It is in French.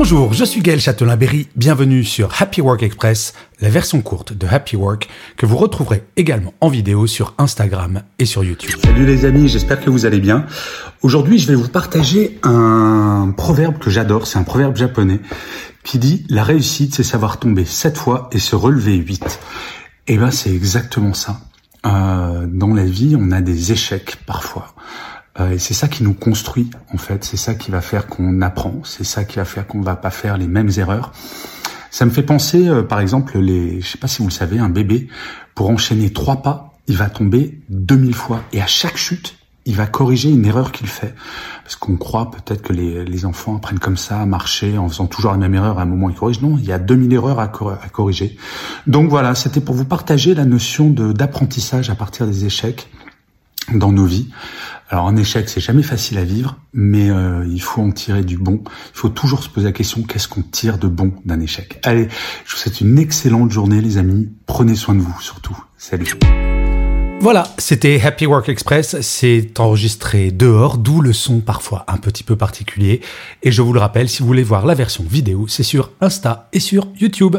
Bonjour, je suis Gaël Châtelain-Berry, bienvenue sur Happy Work Express, la version courte de Happy Work que vous retrouverez également en vidéo sur Instagram et sur YouTube. Salut les amis, j'espère que vous allez bien. Aujourd'hui, je vais vous partager un proverbe que j'adore, c'est un proverbe japonais qui dit la réussite c'est savoir tomber sept fois et se relever huit. Et ben c'est exactement ça. Euh, dans la vie, on a des échecs parfois. Euh, et c'est ça qui nous construit, en fait. C'est ça qui va faire qu'on apprend. C'est ça qui va faire qu'on va pas faire les mêmes erreurs. Ça me fait penser, euh, par exemple, les, je sais pas si vous le savez, un bébé, pour enchaîner trois pas, il va tomber 2000 fois. Et à chaque chute, il va corriger une erreur qu'il fait. Parce qu'on croit peut-être que les, les, enfants apprennent comme ça à marcher en faisant toujours la même erreur à un moment ils corrigent. Non, il y a 2000 erreurs à, à corriger. Donc voilà, c'était pour vous partager la notion d'apprentissage à partir des échecs dans nos vies. Alors un échec, c'est jamais facile à vivre, mais euh, il faut en tirer du bon. Il faut toujours se poser la question qu'est-ce qu'on tire de bon d'un échec? Allez, je vous souhaite une excellente journée, les amis. Prenez soin de vous surtout. Salut. Voilà, c'était Happy Work Express. C'est enregistré dehors, d'où le son parfois un petit peu particulier. Et je vous le rappelle, si vous voulez voir la version vidéo, c'est sur Insta et sur YouTube.